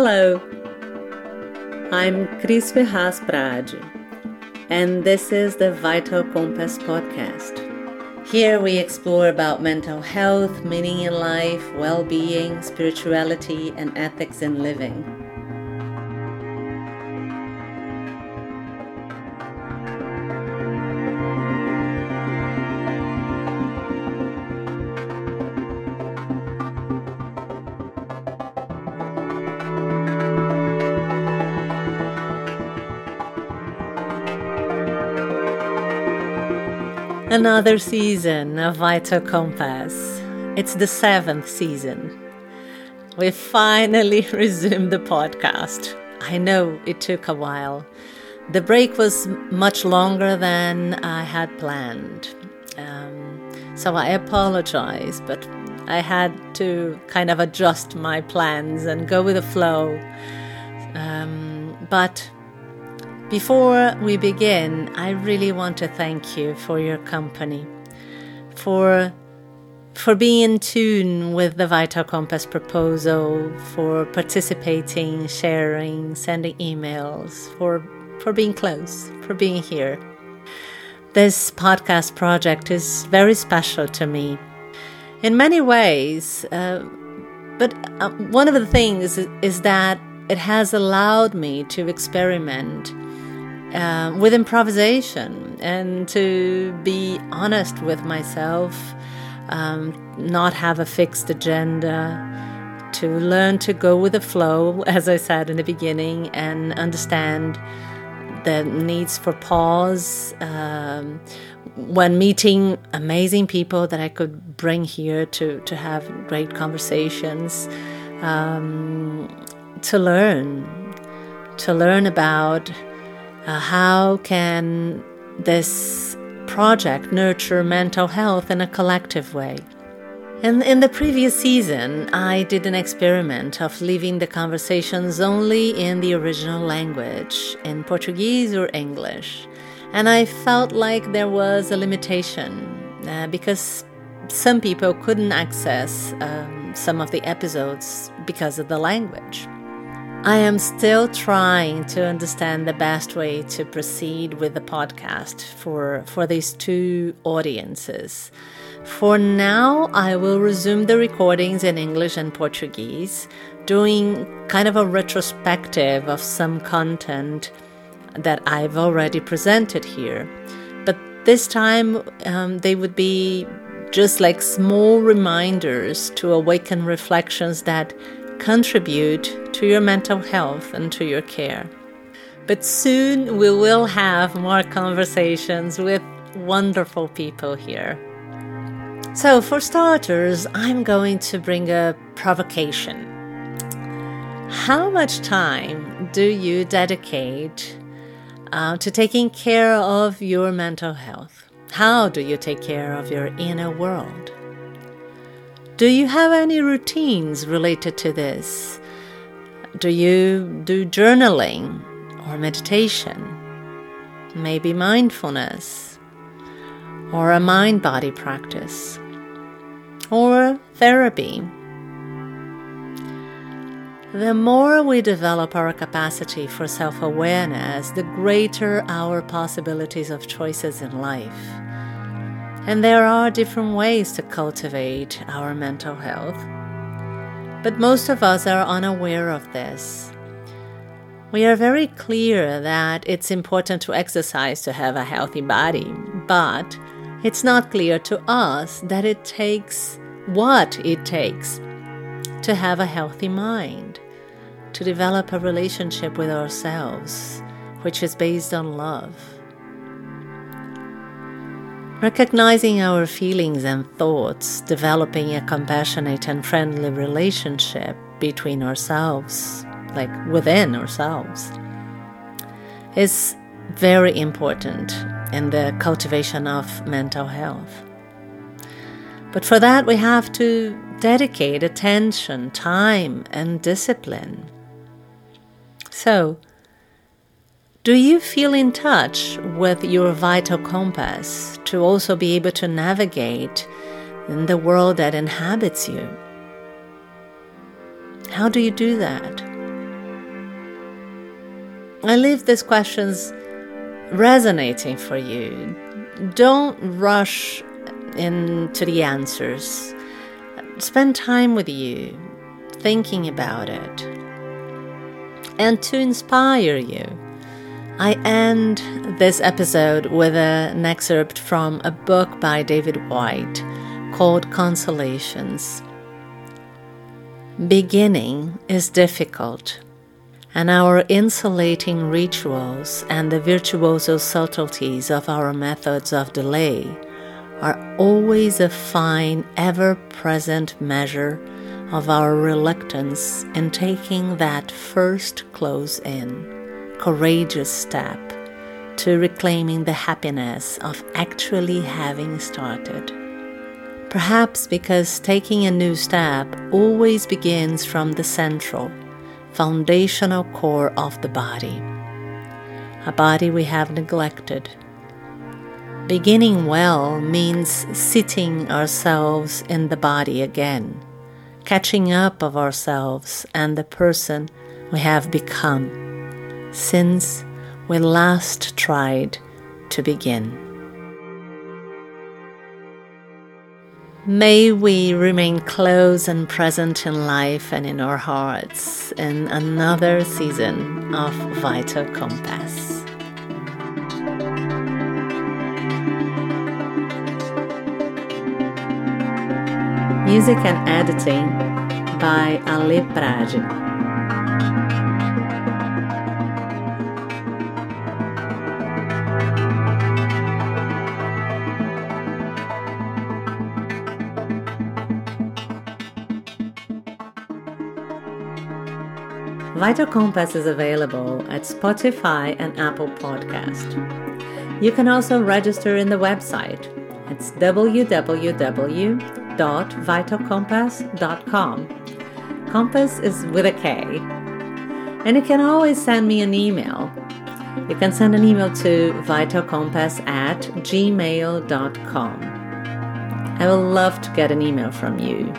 Hello, I'm Cris Ferraz Prade, and this is the Vital Compass podcast. Here we explore about mental health, meaning in life, well-being, spirituality, and ethics in living. Another season of Vital Compass. It's the seventh season. We finally resumed the podcast. I know it took a while. The break was much longer than I had planned. Um, so I apologize, but I had to kind of adjust my plans and go with the flow. Um, but before we begin, I really want to thank you for your company, for for being in tune with the Vital Compass proposal, for participating, sharing, sending emails, for for being close, for being here. This podcast project is very special to me in many ways, uh, but uh, one of the things is, is that it has allowed me to experiment uh, with improvisation and to be honest with myself, um, not have a fixed agenda, to learn to go with the flow, as I said in the beginning, and understand the needs for pause. Um, when meeting amazing people that I could bring here to, to have great conversations, um, to learn, to learn about uh, how can this project nurture mental health in a collective way? In, in the previous season, I did an experiment of leaving the conversations only in the original language, in Portuguese or English. And I felt like there was a limitation uh, because some people couldn't access um, some of the episodes because of the language. I am still trying to understand the best way to proceed with the podcast for, for these two audiences. For now, I will resume the recordings in English and Portuguese, doing kind of a retrospective of some content that I've already presented here. But this time, um, they would be just like small reminders to awaken reflections that contribute to your mental health and to your care. But soon we will have more conversations with wonderful people here. So, for starters, I'm going to bring a provocation. How much time do you dedicate uh, to taking care of your mental health? How do you take care of your inner world? Do you have any routines related to this? Do you do journaling or meditation? Maybe mindfulness or a mind body practice or therapy. The more we develop our capacity for self awareness, the greater our possibilities of choices in life. And there are different ways to cultivate our mental health. But most of us are unaware of this. We are very clear that it's important to exercise to have a healthy body, but it's not clear to us that it takes what it takes to have a healthy mind, to develop a relationship with ourselves, which is based on love. Recognizing our feelings and thoughts, developing a compassionate and friendly relationship between ourselves, like within ourselves, is very important in the cultivation of mental health. But for that, we have to dedicate attention, time, and discipline. So, do you feel in touch with your vital compass to also be able to navigate in the world that inhabits you? How do you do that? I leave these questions resonating for you. Don't rush into the answers. Spend time with you, thinking about it. And to inspire you, I end this episode with an excerpt from a book by David Whyte called Consolations. Beginning is difficult, and our insulating rituals and the virtuoso subtleties of our methods of delay are always a fine, ever present measure of our reluctance in taking that first close in, courageous step to reclaiming the happiness of actually having started. Perhaps because taking a new step always begins from the central, foundational core of the body, a body we have neglected. Beginning well means sitting ourselves in the body again, catching up of ourselves and the person we have become since we last tried to begin. May we remain close and present in life and in our hearts in another season of Vital Compass. Music and editing by Ale Prade. Vital Compass is available at Spotify and Apple Podcast. You can also register in the website. It's www.vitalkompass.com. Compass is with a K. And you can always send me an email. You can send an email to vitalcompass at gmail.com. I would love to get an email from you.